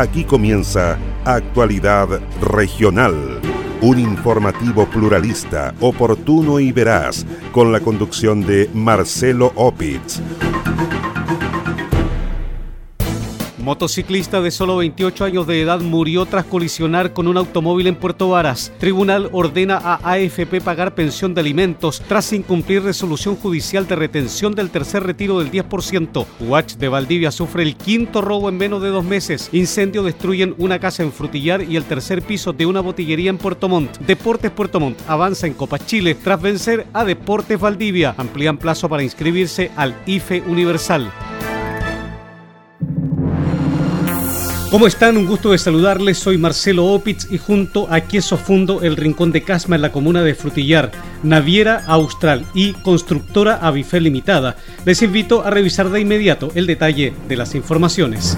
Aquí comienza Actualidad Regional, un informativo pluralista, oportuno y veraz, con la conducción de Marcelo Opitz. Motociclista de solo 28 años de edad murió tras colisionar con un automóvil en Puerto Varas. Tribunal ordena a AFP pagar pensión de alimentos tras incumplir resolución judicial de retención del tercer retiro del 10%. Watch de Valdivia sufre el quinto robo en menos de dos meses. Incendio destruyen una casa en Frutillar y el tercer piso de una botillería en Puerto Montt. Deportes Puerto Montt avanza en Copa Chile tras vencer a Deportes Valdivia. Amplían plazo para inscribirse al IFE Universal. ¿Cómo están? Un gusto de saludarles. Soy Marcelo Opitz y junto a Queso Fundo, el Rincón de Casma en la comuna de Frutillar, Naviera Austral y Constructora Avifel Limitada, les invito a revisar de inmediato el detalle de las informaciones.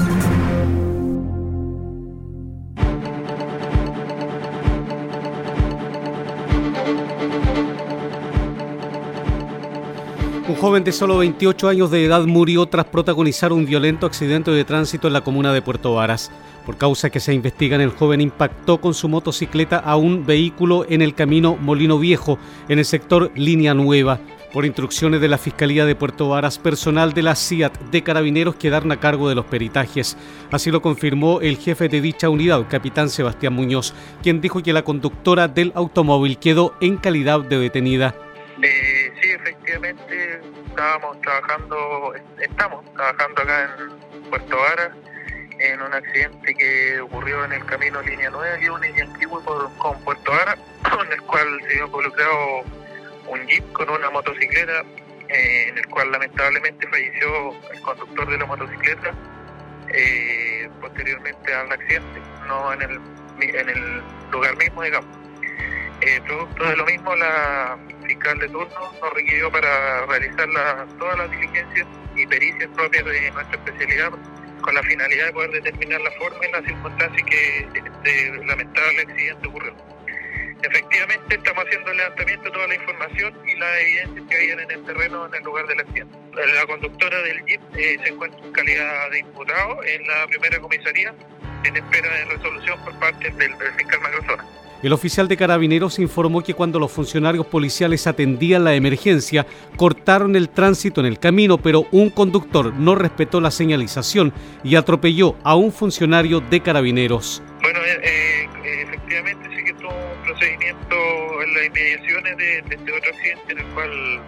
Joven de solo 28 años de edad murió tras protagonizar un violento accidente de tránsito en la comuna de Puerto Varas. Por causa que se investigan, el joven impactó con su motocicleta a un vehículo en el camino Molino Viejo, en el sector Línea Nueva. Por instrucciones de la Fiscalía de Puerto Varas, personal de la CIAT de Carabineros quedaron a cargo de los peritajes. Así lo confirmó el jefe de dicha unidad, capitán Sebastián Muñoz, quien dijo que la conductora del automóvil quedó en calidad de detenida. Eh, sí, efectivamente estábamos trabajando, estamos trabajando acá en Puerto Vara en un accidente que ocurrió en el camino Línea Nueva, que es un antiguo con Puerto Vara, en el cual se vio involucrado un jeep con una motocicleta, eh, en el cual lamentablemente falleció el conductor de la motocicleta eh, posteriormente al accidente, no en el, en el lugar mismo, digamos. Eh, producto de lo mismo, la fiscal de turno nos requirió para realizar la, todas las diligencias y pericias propias de nuestra especialidad con la finalidad de poder determinar la forma y las circunstancias que este lamentable accidente ocurrió. Efectivamente, estamos haciendo el levantamiento de toda la información y las evidencias que habían en el terreno en el lugar del accidente. La conductora del Jeep eh, se encuentra en calidad de imputado en la primera comisaría en espera de resolución por parte del, del fiscal Macrozona. El oficial de carabineros informó que cuando los funcionarios policiales atendían la emergencia, cortaron el tránsito en el camino, pero un conductor no respetó la señalización y atropelló a un funcionario de carabineros. Bueno, eh, eh, efectivamente sí que tuvo un procedimiento en las inmediaciones de, este otro accidente en el cual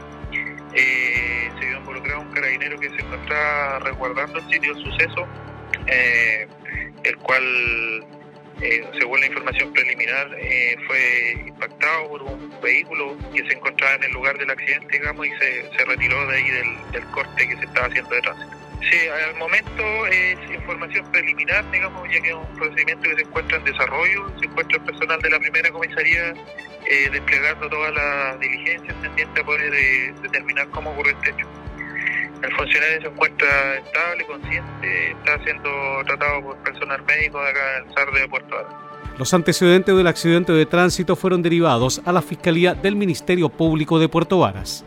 eh, se vio involucrado un carabinero que se encontraba resguardando el sitio del suceso, el cual eh, según la información preliminar, eh, fue impactado por un vehículo que se encontraba en el lugar del accidente, digamos, y se, se retiró de ahí del, corte que se estaba haciendo de tránsito. Sí, al momento es información preliminar, digamos, ya que es un procedimiento que se encuentra en desarrollo, se encuentra el personal de la primera comisaría eh, desplegando todas las diligencias tendientes a poder eh, determinar cómo ocurrió este hecho. El funcionario se encuentra estable, consciente, está siendo tratado por personal médico de acá del SAR de Puerto Ara. Los antecedentes del accidente de tránsito fueron derivados a la Fiscalía del Ministerio Público de Puerto Varas.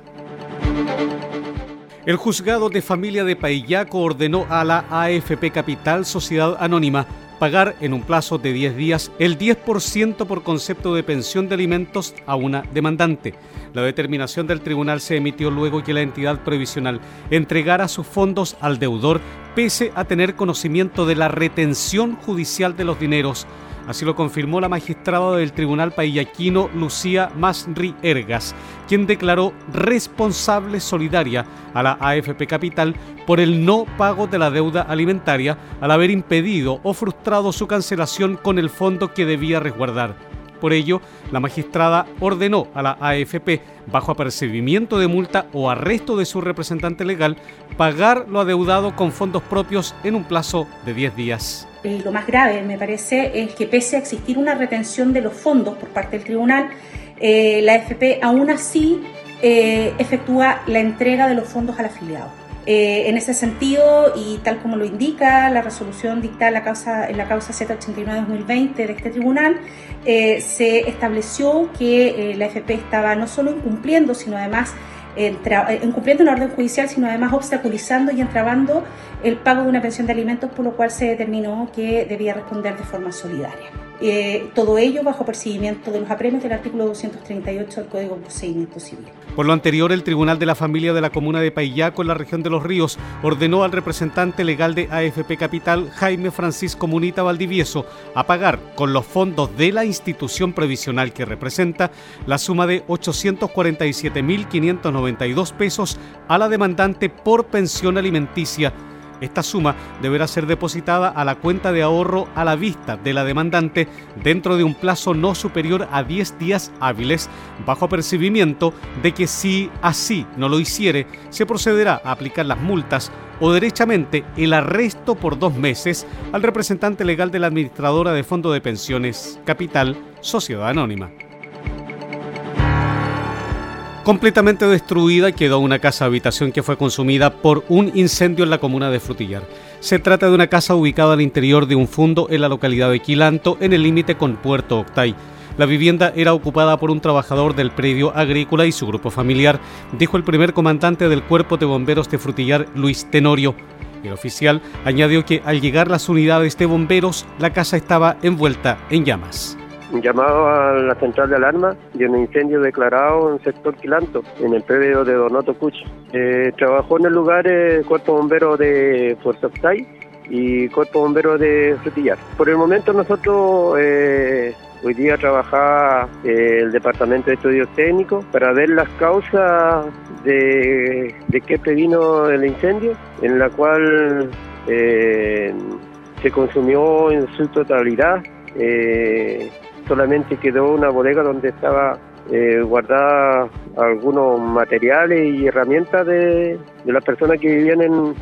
El juzgado de familia de Paillaco ordenó a la AFP Capital Sociedad Anónima pagar en un plazo de 10 días el 10% por concepto de pensión de alimentos a una demandante. La determinación del tribunal se emitió luego que la entidad previsional entregara sus fondos al deudor pese a tener conocimiento de la retención judicial de los dineros. Así lo confirmó la magistrada del Tribunal Paillaquino, Lucía Masri Ergas, quien declaró responsable solidaria a la AFP Capital por el no pago de la deuda alimentaria al haber impedido o frustrado su cancelación con el fondo que debía resguardar. Por ello, la magistrada ordenó a la AFP, bajo apercibimiento de multa o arresto de su representante legal, pagar lo adeudado con fondos propios en un plazo de 10 días. Lo más grave, me parece, es que pese a existir una retención de los fondos por parte del tribunal, eh, la AFP aún así eh, efectúa la entrega de los fondos al afiliado. Eh, en ese sentido, y tal como lo indica la resolución dictada en la causa, en la causa Z89-2020 de este tribunal, eh, se estableció que eh, la FP estaba no solo incumpliendo, sino además incumpliendo una orden judicial, sino además obstaculizando y entrabando el pago de una pensión de alimentos, por lo cual se determinó que debía responder de forma solidaria. Eh, todo ello bajo percibimiento de los apremios del artículo 238 del Código de Procedimiento Civil. Por lo anterior, el Tribunal de la Familia de la Comuna de Paillaco, en la región de Los Ríos, ordenó al representante legal de AFP Capital, Jaime Francisco Munita Valdivieso, a pagar con los fondos de la institución previsional que representa la suma de 847.592 pesos a la demandante por pensión alimenticia esta suma deberá ser depositada a la cuenta de ahorro a la vista de la demandante dentro de un plazo no superior a 10 días hábiles, bajo apercibimiento de que si así no lo hiciere, se procederá a aplicar las multas o derechamente el arresto por dos meses al representante legal de la administradora de Fondo de Pensiones Capital Sociedad Anónima. Completamente destruida quedó una casa habitación que fue consumida por un incendio en la comuna de Frutillar. Se trata de una casa ubicada al interior de un fondo en la localidad de Quilanto, en el límite con Puerto Octay. La vivienda era ocupada por un trabajador del predio agrícola y su grupo familiar, dijo el primer comandante del Cuerpo de Bomberos de Frutillar, Luis Tenorio. El oficial añadió que al llegar las unidades de bomberos, la casa estaba envuelta en llamas llamado a la central de alarma de un incendio declarado en el sector Quilanto, en el predio de Donoto Cuch. Eh, trabajó en el lugar el cuerpo bombero de Puerto Octay y cuerpo bombero de Frutillar. Por el momento nosotros eh, hoy día trabajaba eh, el departamento de estudios técnicos para ver las causas de, de qué previno el incendio, en la cual se consumió en su totalidad solamente quedó una bodega donde estaba eh, guardada algunos materiales y herramientas de, las personas que vivían en,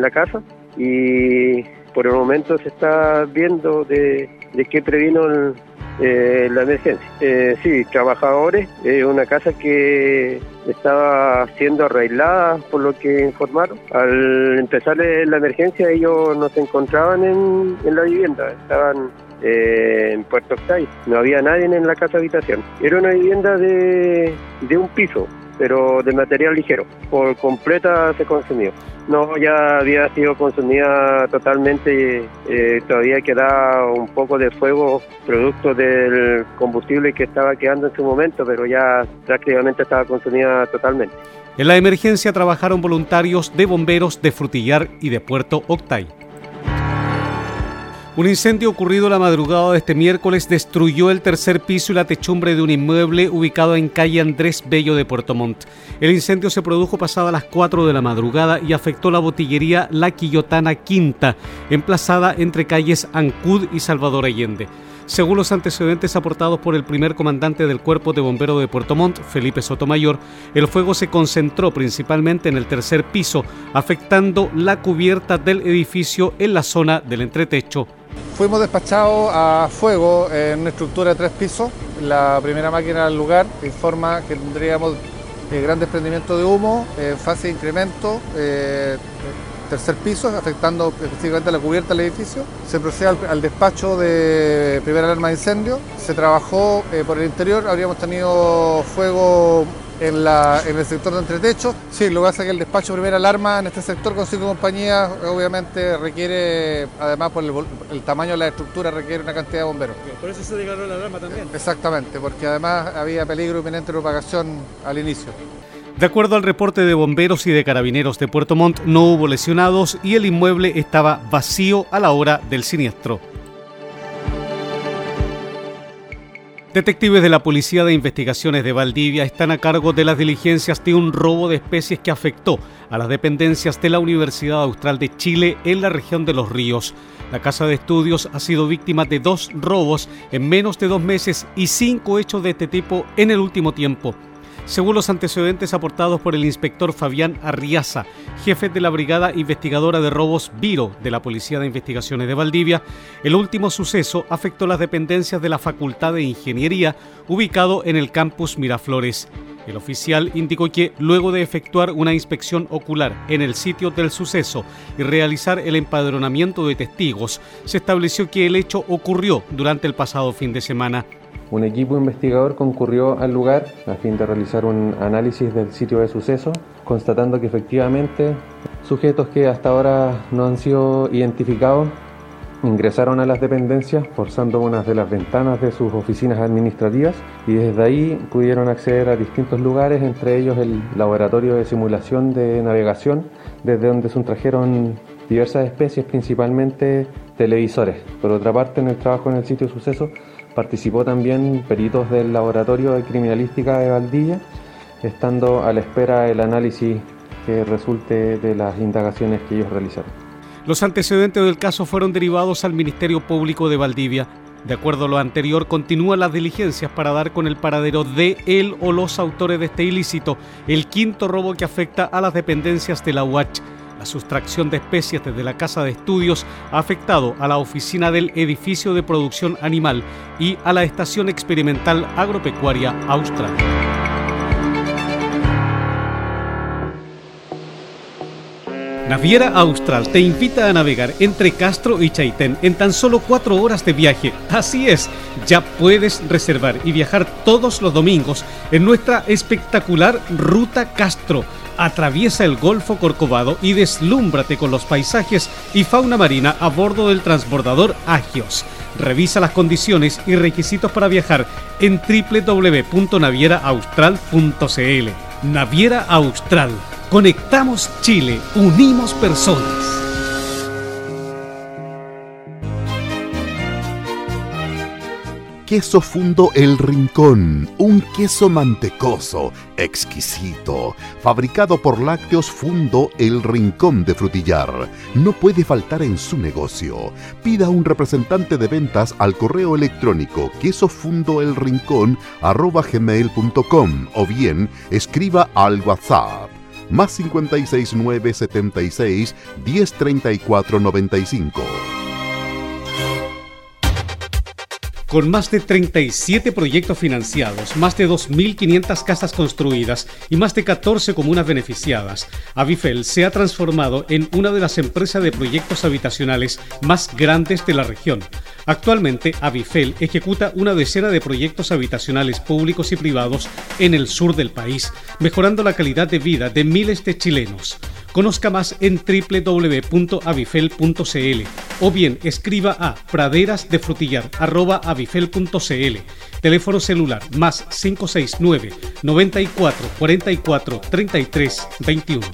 la casa y por el momento se está viendo de, de qué previno eh, la emergencia. Eh, sí, trabajadores, es una casa que estaba siendo arreglada por lo que informaron. Al empezar la emergencia ellos no se encontraban en, en la vivienda, estaban eh, en Puerto Octay. No había nadie en la casa habitación. Era una vivienda de, de un piso, pero de material ligero. Por completa se consumió. No, ya había sido consumida totalmente, eh, todavía quedaba un poco de fuego producto del combustible que estaba quedando en su momento, pero ya prácticamente estaba consumida totalmente. En la emergencia trabajaron voluntarios de bomberos de Frutillar y de Puerto Octay. Un incendio ocurrido la madrugada de este miércoles destruyó el tercer piso y la techumbre de un inmueble ubicado en calle Andrés Bello de Puerto Montt. El incendio se produjo pasada las 4 de la madrugada y afectó la botillería La Quillotana Quinta, emplazada entre calles Ancud y Salvador Allende. Según los antecedentes aportados por el primer comandante del Cuerpo de Bomberos de Puerto Montt, Felipe Sotomayor, el fuego se concentró principalmente en el tercer piso, afectando la cubierta del edificio en la zona del entretecho. Fuimos despachados a fuego en una estructura de tres pisos. La primera máquina del lugar informa que tendríamos eh, gran desprendimiento de humo, eh, fase de incremento, eh, tercer piso, afectando específicamente la cubierta del edificio. Se procede al, despacho de primera alarma de incendio. Se trabajó por el interior, habríamos tenido fuego en, la, en el sector de entretecho. Sí, lo que pasa es que el despacho de primera alarma en este sector con cinco compañías obviamente requiere, además por el, tamaño de la estructura, requiere una cantidad de bomberos. Por eso se declaró la alarma también. Exactamente, porque además había peligro inminente de propagación al inicio. De acuerdo al reporte de bomberos y de carabineros de Puerto Montt, no hubo lesionados y el inmueble estaba vacío a la hora del siniestro. Detectives de la Policía de Investigaciones de Valdivia están a cargo de las diligencias de un robo de especies que afectó a las dependencias de la Universidad Austral de Chile en la región de Los Ríos. La Casa de Estudios ha sido víctima de dos robos en menos de dos meses y cinco hechos de este tipo en el último tiempo. Según los antecedentes aportados por el inspector Fabián Arriaza, jefe de la Brigada Investigadora de Robos Viro de la Policía de Investigaciones de Valdivia, el último suceso afectó las dependencias de la Facultad de Ingeniería ubicado en el campus Miraflores. El oficial indicó que luego de efectuar una inspección ocular en el sitio del suceso y realizar el empadronamiento de testigos, se estableció que el hecho ocurrió durante el pasado fin de semana. Un equipo investigador concurrió al lugar a fin de realizar un análisis del sitio de suceso, constatando que efectivamente sujetos que hasta ahora no han sido identificados ingresaron a las dependencias forzando una de las ventanas de sus oficinas administrativas y desde ahí pudieron acceder a distintos lugares, entre ellos el laboratorio de simulación de navegación, desde donde se trajeron diversas especies, principalmente televisores. Por otra parte, en el trabajo en el sitio de suceso participó también peritos del laboratorio de criminalística de Valdivia, estando a la espera del análisis que resulte de las indagaciones que ellos realizaron. Los antecedentes del caso fueron derivados al Ministerio Público de Valdivia. De acuerdo a lo anterior, continúan las diligencias para dar con el paradero de él o los autores de este ilícito, el quinto robo que afecta a las dependencias de la UACH. La sustracción de especies desde la casa de estudios ha afectado a la oficina del edificio de producción animal y a la estación experimental agropecuaria austral. Naviera Austral te invita a navegar entre Castro y Chaitén en tan solo cuatro horas de viaje. Así es, ya puedes reservar y viajar todos los domingos en nuestra espectacular Ruta Castro. Atraviesa el Golfo Corcovado y deslúmbrate con los paisajes y fauna marina a bordo del transbordador Agios. Revisa las condiciones y requisitos para viajar en www.navieraaustral.cl. Naviera Austral Conectamos Chile, unimos personas. Queso Fundo El Rincón, un queso mantecoso, exquisito, fabricado por Lácteos Fundo El Rincón de Frutillar. No puede faltar en su negocio. Pida un representante de ventas al correo electrónico quesofundoelrincón.com o bien escriba al WhatsApp más 569 76 1034 95. Con más de 37 proyectos financiados, más de 2.500 casas construidas y más de 14 comunas beneficiadas, Avifel se ha transformado en una de las empresas de proyectos habitacionales más grandes de la región. Actualmente, Avifel ejecuta una decena de proyectos habitacionales públicos y privados en el sur del país, mejorando la calidad de vida de miles de chilenos. Conozca más en www.avifel.cl o bien escriba a praderasdefrutillar.avifel.cl. Teléfono celular más 569 94 44 33 21.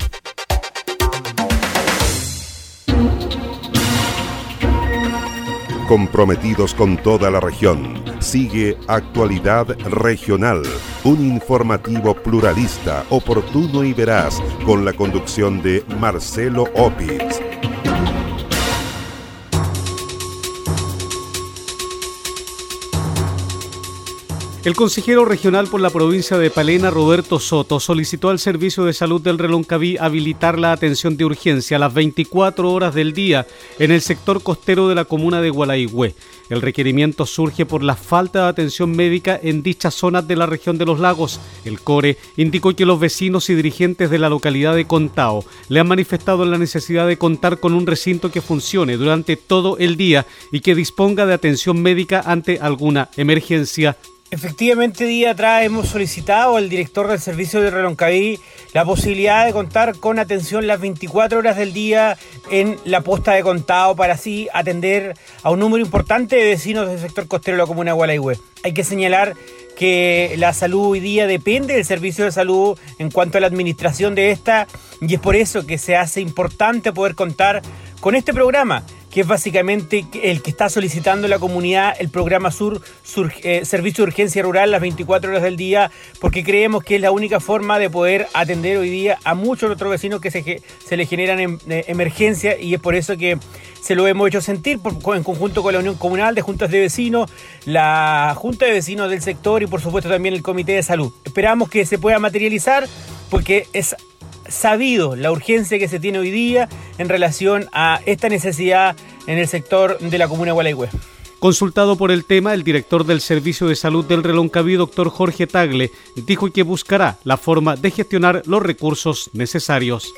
comprometidos con toda la región. Sigue Actualidad Regional, un informativo pluralista, oportuno y veraz, con la conducción de Marcelo Opitz. El consejero regional por la provincia de Palena, Roberto Soto, solicitó al Servicio de Salud del Reloncaví habilitar la atención de urgencia a las 24 horas del día en el sector costero de la comuna de Gualaigüe. El requerimiento surge por la falta de atención médica en dichas zonas de la región de los lagos. El CORE indicó que los vecinos y dirigentes de la localidad de Contao le han manifestado la necesidad de contar con un recinto que funcione durante todo el día y que disponga de atención médica ante alguna emergencia Efectivamente, día atrás hemos solicitado al director del servicio de Reloncaví la posibilidad de contar con atención las 24 horas del día en la posta de contado para así atender a un número importante de vecinos del sector costero de la comuna de Gualaihue. Hay que señalar que la salud hoy día depende del servicio de salud en cuanto a la administración de esta y es por eso que se hace importante poder contar con este programa que es básicamente el que está solicitando la comunidad el programa Sur, eh, Servicio de Urgencia Rural las 24 horas del día, porque creemos que es la única forma de poder atender hoy día a muchos otros vecinos que se, se les generan em, eh, emergencias y es por eso que se lo hemos hecho sentir en conjunto con la Unión Comunal de Juntas de Vecinos, la Junta de Vecinos del sector y por supuesto también el Comité de Salud. Esperamos que se pueda materializar porque es sabido la urgencia que se tiene hoy día en relación a esta necesidad en el sector de la comuna de. Consultado por el tema, el director del Servicio de Salud del Reloncaví, doctor Jorge Tagle, dijo que buscará la forma de gestionar los recursos necesarios.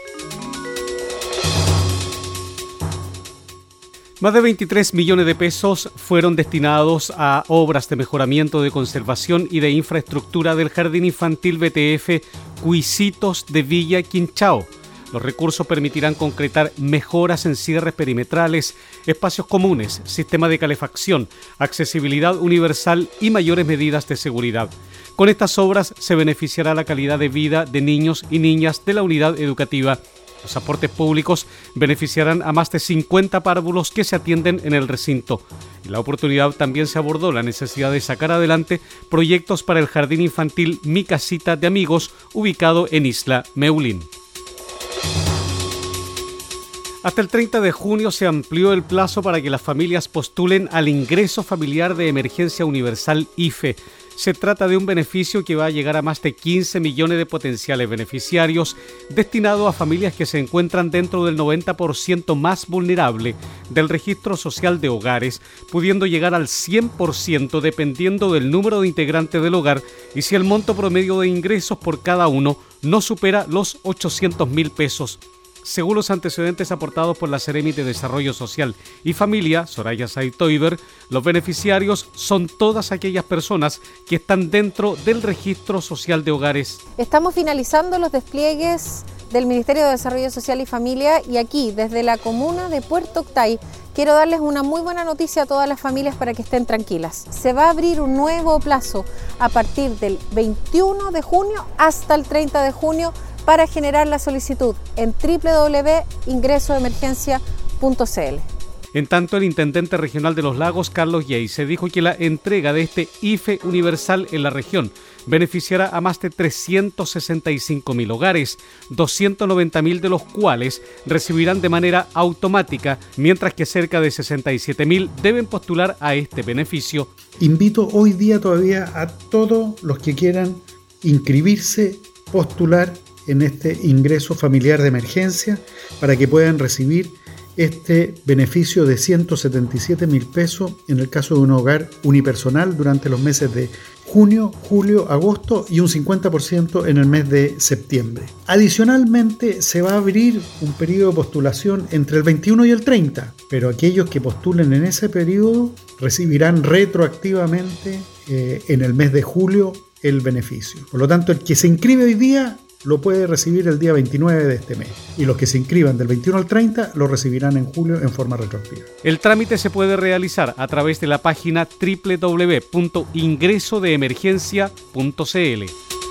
Más de 23 millones de pesos fueron destinados a obras de mejoramiento de conservación y de infraestructura del Jardín Infantil BTF Cuisitos de Villa Quinchao. Los recursos permitirán concretar mejoras en cierres perimetrales, espacios comunes, sistema de calefacción, accesibilidad universal y mayores medidas de seguridad. Con estas obras se beneficiará la calidad de vida de niños y niñas de la unidad educativa los aportes públicos beneficiarán a más de 50 párvulos que se atienden en el recinto. En la oportunidad también se abordó la necesidad de sacar adelante proyectos para el jardín infantil Mi Casita de Amigos, ubicado en Isla Meulín. Hasta el 30 de junio se amplió el plazo para que las familias postulen al ingreso familiar de emergencia universal IFE. Se trata de un beneficio que va a llegar a más de 15 millones de potenciales beneficiarios, destinado a familias que se encuentran dentro del 90% más vulnerable del registro social de hogares, pudiendo llegar al 100% dependiendo del número de integrantes del hogar y si el monto promedio de ingresos por cada uno no supera los 800 mil pesos según los antecedentes aportados por la Seremi de Desarrollo Social y Familia, Soraya Saitoiber, los beneficiarios son todas aquellas personas que están dentro del registro social de hogares. Estamos finalizando los despliegues del Ministerio de Desarrollo Social y Familia y aquí, desde la comuna de Puerto Octay, quiero darles una muy buena noticia a todas las familias para que estén tranquilas. Se va a abrir un nuevo plazo a partir del 21 de junio hasta el 30 de junio para generar la solicitud en www.ingresoemergencia.cl. En tanto, el intendente regional de los lagos, Carlos Yey, se dijo que la entrega de este IFE universal en la región beneficiará a más de 365 mil hogares, 290 mil de los cuales recibirán de manera automática, mientras que cerca de 67 mil deben postular a este beneficio. Invito hoy día todavía a todos los que quieran inscribirse, postular en este ingreso familiar de emergencia para que puedan recibir este beneficio de 177 mil pesos en el caso de un hogar unipersonal durante los meses de junio, julio, agosto y un 50% en el mes de septiembre. Adicionalmente se va a abrir un periodo de postulación entre el 21 y el 30, pero aquellos que postulen en ese periodo recibirán retroactivamente eh, en el mes de julio el beneficio. Por lo tanto, el que se inscribe hoy día lo puede recibir el día 29 de este mes. Y los que se inscriban del 21 al 30 lo recibirán en julio en forma retroactiva. El trámite se puede realizar a través de la página www.ingresodeemergencia.cl.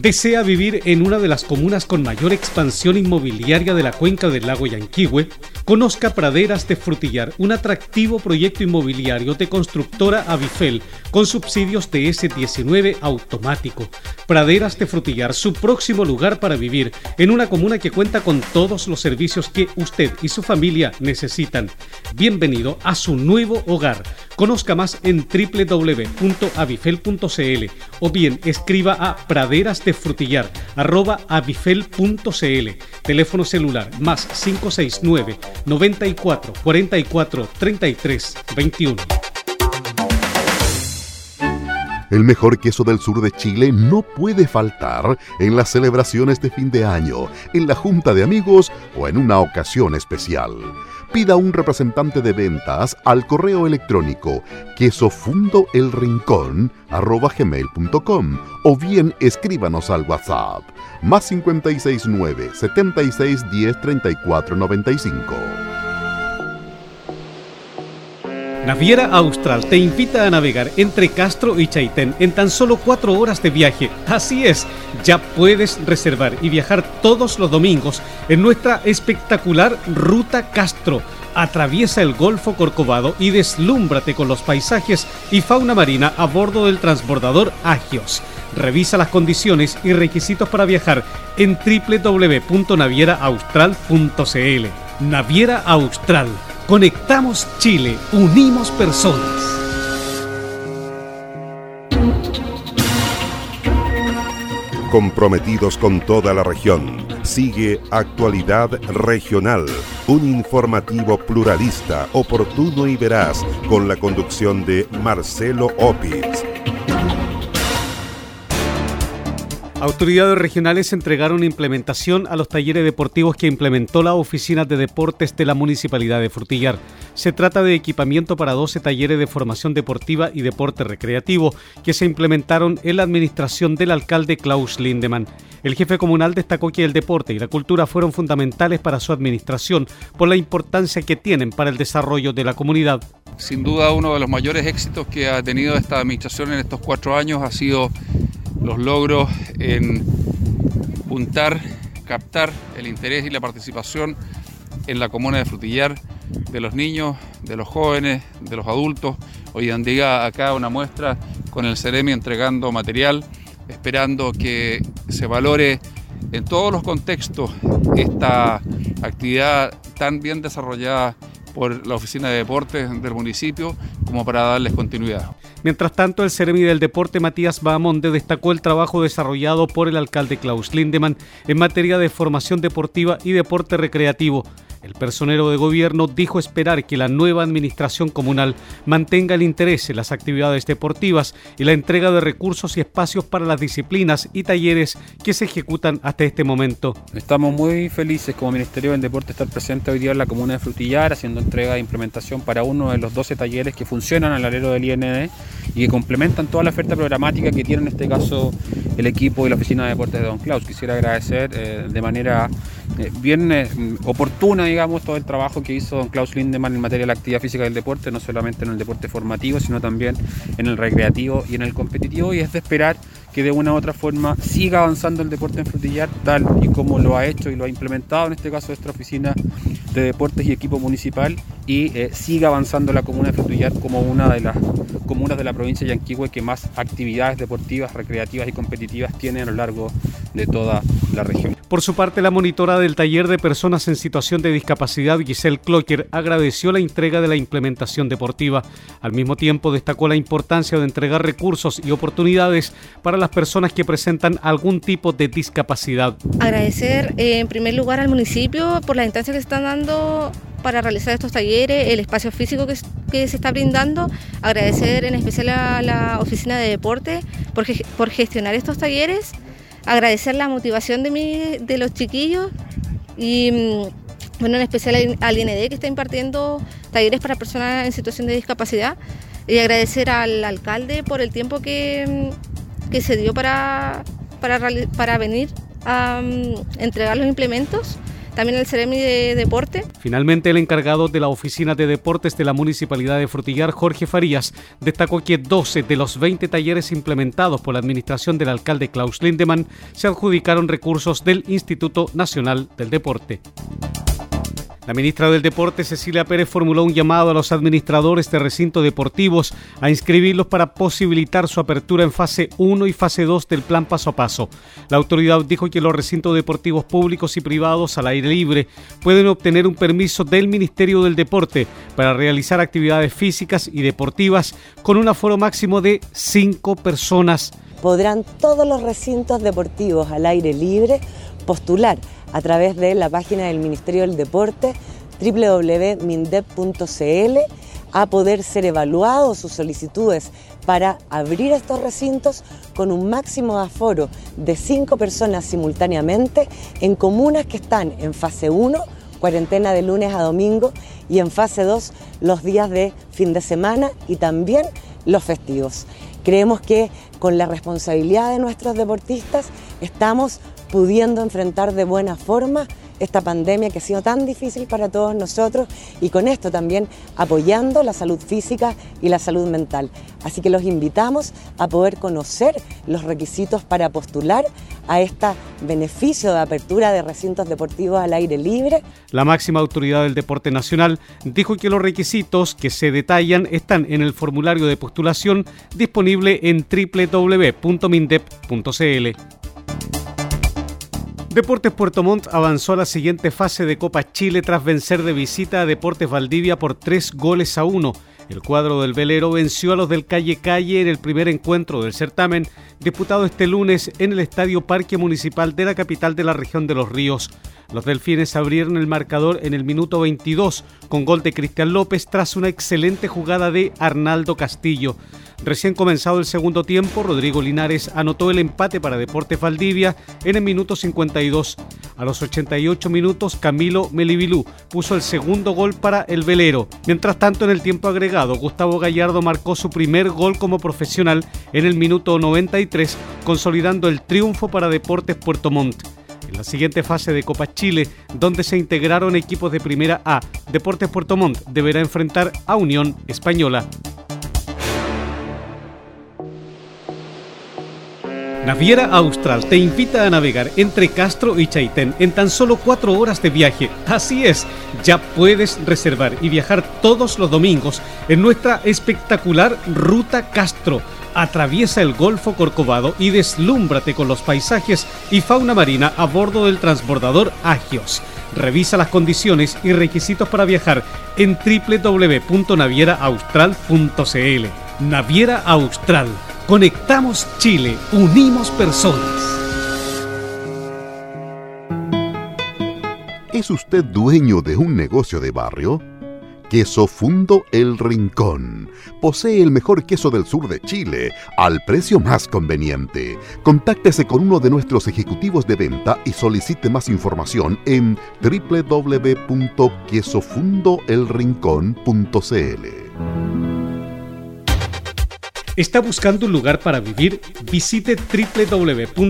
¿Desea vivir en una de las comunas con mayor expansión inmobiliaria de la cuenca del lago Yanquihue? Conozca Praderas de Frutillar, un atractivo proyecto inmobiliario de constructora Avifel con subsidios de S19 automático. Praderas de Frutillar, su próximo lugar para vivir en una comuna que cuenta con todos los servicios que usted y su familia necesitan. Bienvenido a su nuevo hogar. Conozca más en www.avifel.cl o bien escriba a praderas. Teléfono celular más 569 94 44 33 21. El mejor queso del sur de Chile no puede faltar en las celebraciones de fin de año, en la junta de amigos o en una ocasión especial. Pida un representante de ventas al correo electrónico quesofundoelrincón.com o bien escríbanos al WhatsApp más 569 7610 3495. Naviera Austral te invita a navegar entre Castro y Chaitén en tan solo cuatro horas de viaje. Así es, ya puedes reservar y viajar todos los domingos en nuestra espectacular Ruta Castro. Atraviesa el Golfo Corcovado y deslúmbrate con los paisajes y fauna marina a bordo del transbordador Agios. Revisa las condiciones y requisitos para viajar en www.navieraaustral.cl. Naviera Austral Conectamos Chile, unimos personas. Comprometidos con toda la región, sigue Actualidad Regional, un informativo pluralista, oportuno y veraz, con la conducción de Marcelo Opitz. Autoridades regionales entregaron implementación a los talleres deportivos que implementó la Oficina de Deportes de la Municipalidad de Frutillar. Se trata de equipamiento para 12 talleres de formación deportiva y deporte recreativo que se implementaron en la administración del alcalde Klaus Lindemann. El jefe comunal destacó que el deporte y la cultura fueron fundamentales para su administración por la importancia que tienen para el desarrollo de la comunidad. Sin duda uno de los mayores éxitos que ha tenido esta administración en estos cuatro años ha sido los logros en juntar, captar el interés y la participación en la comuna de Frutillar de los niños, de los jóvenes, de los adultos. Hoy en día acá una muestra con el Ceremi entregando material, esperando que se valore en todos los contextos esta actividad tan bien desarrollada por la Oficina de Deportes del municipio como para darles continuidad. Mientras tanto, el Ceremi del Deporte Matías Bahamonde destacó el trabajo desarrollado por el alcalde Klaus Lindemann en materia de formación deportiva y deporte recreativo el personero de gobierno dijo esperar que la nueva administración comunal mantenga el interés en las actividades deportivas y la entrega de recursos y espacios para las disciplinas y talleres que se ejecutan hasta este momento. Estamos muy felices como Ministerio del Deporte estar presente hoy día en la comuna de Frutillar haciendo entrega de implementación para uno de los 12 talleres que funcionan al alero del IND y que complementan toda la oferta programática que tiene en este caso el equipo y la oficina de deportes de Don Klaus. Quisiera agradecer eh, de manera bien eh, oportuna, digamos, todo el trabajo que hizo don Klaus Lindemann en materia de la actividad física del deporte, no solamente en el deporte formativo, sino también en el recreativo y en el competitivo, y es de esperar que de una u otra forma siga avanzando el deporte en Frutillar, tal y como lo ha hecho y lo ha implementado en este caso nuestra oficina de deportes y equipo municipal, y eh, siga avanzando la comuna de Frutillar como una de las comunas de la provincia de Yanquihue que más actividades deportivas, recreativas y competitivas tiene a lo largo de toda la región. Por su parte, la monitora del taller de personas en situación de discapacidad, Giselle Clocker, agradeció la entrega de la implementación deportiva. Al mismo tiempo, destacó la importancia de entregar recursos y oportunidades para las personas que presentan algún tipo de discapacidad. Agradecer eh, en primer lugar al municipio por la instancia que se están dando para realizar estos talleres, el espacio físico que, se está brindando, agradecer en especial a la Oficina de Deporte por, por gestionar estos talleres. Agradecer la motivación de, de los chiquillos y mm, bueno, en especial al IND que está impartiendo talleres para personas en situación de discapacidad. Y agradecer al alcalde por el tiempo que, mm, que se dio para, para, para venir a mm, entregar los implementos también el Ceremi de Deporte. Finalmente, el encargado de la Oficina de Deportes de la Municipalidad de Frutillar, Jorge Farías, destacó que 12 de los 20 talleres implementados por la administración del alcalde Klaus Lindemann se adjudicaron recursos del Instituto Nacional del Deporte. La ministra del Deporte, Cecilia Pérez, formuló un llamado a los administradores de recintos deportivos a inscribirlos para posibilitar su apertura en fase 1 y fase 2 del plan paso a paso. La autoridad dijo que los recintos deportivos públicos y privados al aire libre pueden obtener un permiso del Ministerio del Deporte para realizar actividades físicas y deportivas con un aforo máximo de 5 personas. Podrán todos los recintos deportivos al aire libre postular a través de la página del Ministerio del Deporte www.mindep.cl a poder ser evaluados sus solicitudes para abrir estos recintos con un máximo de aforo de cinco personas simultáneamente en comunas que están en fase 1, cuarentena de lunes a domingo, y en fase 2 los días de fin de semana y también los festivos. Creemos que con la responsabilidad de nuestros deportistas estamos pudiendo enfrentar de buena forma esta pandemia que ha sido tan difícil para todos nosotros y con esto también apoyando la salud física y la salud mental. Así que los invitamos a poder conocer los requisitos para postular a este beneficio de apertura de recintos deportivos al aire libre. La máxima autoridad del deporte nacional dijo que los requisitos que se detallan están en el formulario de postulación disponible en www.mindep.cl. Deportes Puerto Montt avanzó a la siguiente fase de Copa Chile tras vencer de visita a Deportes Valdivia por tres goles a uno. El cuadro del velero venció a los del Calle Calle en el primer encuentro del certamen, disputado este lunes en el Estadio Parque Municipal de la capital de la región de Los Ríos. Los delfines abrieron el marcador en el minuto 22 con gol de Cristian López tras una excelente jugada de Arnaldo Castillo. Recién comenzado el segundo tiempo, Rodrigo Linares anotó el empate para Deportes Valdivia en el minuto 52. A los 88 minutos, Camilo Melibilú puso el segundo gol para el velero. Mientras tanto, en el tiempo agregado, Gustavo Gallardo marcó su primer gol como profesional en el minuto 93, consolidando el triunfo para Deportes Puerto Montt. En la siguiente fase de Copa Chile, donde se integraron equipos de Primera A, Deportes Puerto Montt deberá enfrentar a Unión Española. Naviera Austral te invita a navegar entre Castro y Chaitén en tan solo cuatro horas de viaje. Así es, ya puedes reservar y viajar todos los domingos en nuestra espectacular Ruta Castro. Atraviesa el Golfo Corcovado y deslúmbrate con los paisajes y fauna marina a bordo del transbordador Agios. Revisa las condiciones y requisitos para viajar en www.navieraaustral.cl. Naviera Austral Conectamos Chile, unimos personas. ¿Es usted dueño de un negocio de barrio? Queso Fundo El Rincón. Posee el mejor queso del sur de Chile al precio más conveniente. Contáctese con uno de nuestros ejecutivos de venta y solicite más información en www.quesofundoelrincón.cl. ¿Está buscando un lugar para vivir? Visite www.avifel.cl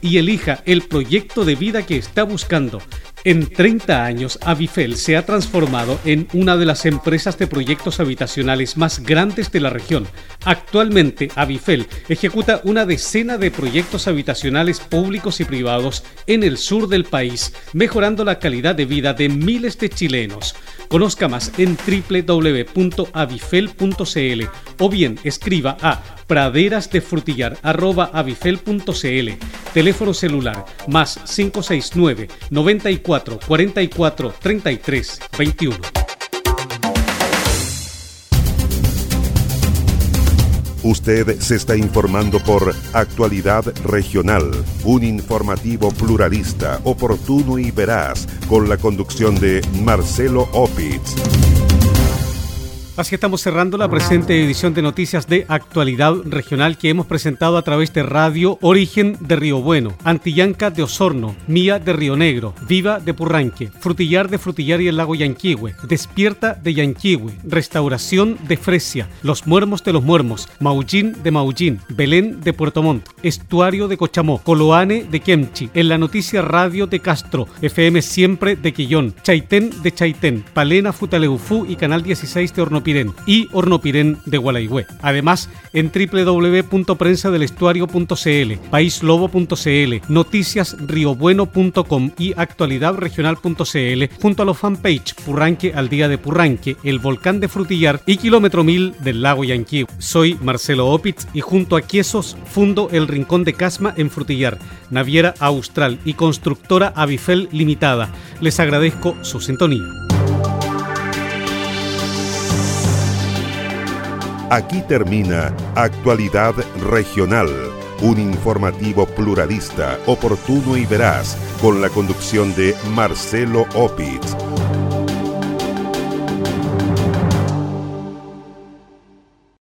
y elija el proyecto de vida que está buscando. En 30 años, Avifel se ha transformado en una de las empresas de proyectos habitacionales más grandes de la región. Actualmente, Avifel ejecuta una decena de proyectos habitacionales públicos y privados en el sur del país, mejorando la calidad de vida de miles de chilenos. Conozca más en www.avifel.cl o bien escriba a praderasdefrutillar.avifel.cl Teléfono celular más 569 94 44 33 21. Usted se está informando por Actualidad Regional, un informativo pluralista, oportuno y veraz, con la conducción de Marcelo Opitz. Así estamos cerrando la presente edición de noticias de actualidad regional que hemos presentado a través de Radio Origen de Río Bueno, Antillanca de Osorno, Mía de Río Negro, Viva de Purranque, Frutillar de Frutillar y el Lago Yanquihue, Despierta de Yanquihue, Restauración de Fresia, Los Muermos de los Muermos, Maullín de Maullín, Belén de Puerto Montt, Estuario de Cochamó, Coloane de Kemchi, en la noticia Radio de Castro, FM Siempre de Quillón, Chaitén de Chaitén, Palena Futaleufú y Canal 16 de Y Hornopiren de Gualaihue. Además, en www.prensadelestuario.cl, paislobo.cl, noticiasriobueno.com y actualidadregional.cl, junto a los fanpage Purranque al día de Purranque, el volcán de Frutillar y kilómetro mil del lago Yanqui. Soy Marcelo Opitz y junto a Quiesos fundo el Rincón de Casma en Frutillar, Naviera Austral y constructora Avifel Limitada. Les agradezco su sintonía. Aquí termina Actualidad Regional, un informativo pluralista, oportuno y veraz, con la conducción de Marcelo Opitz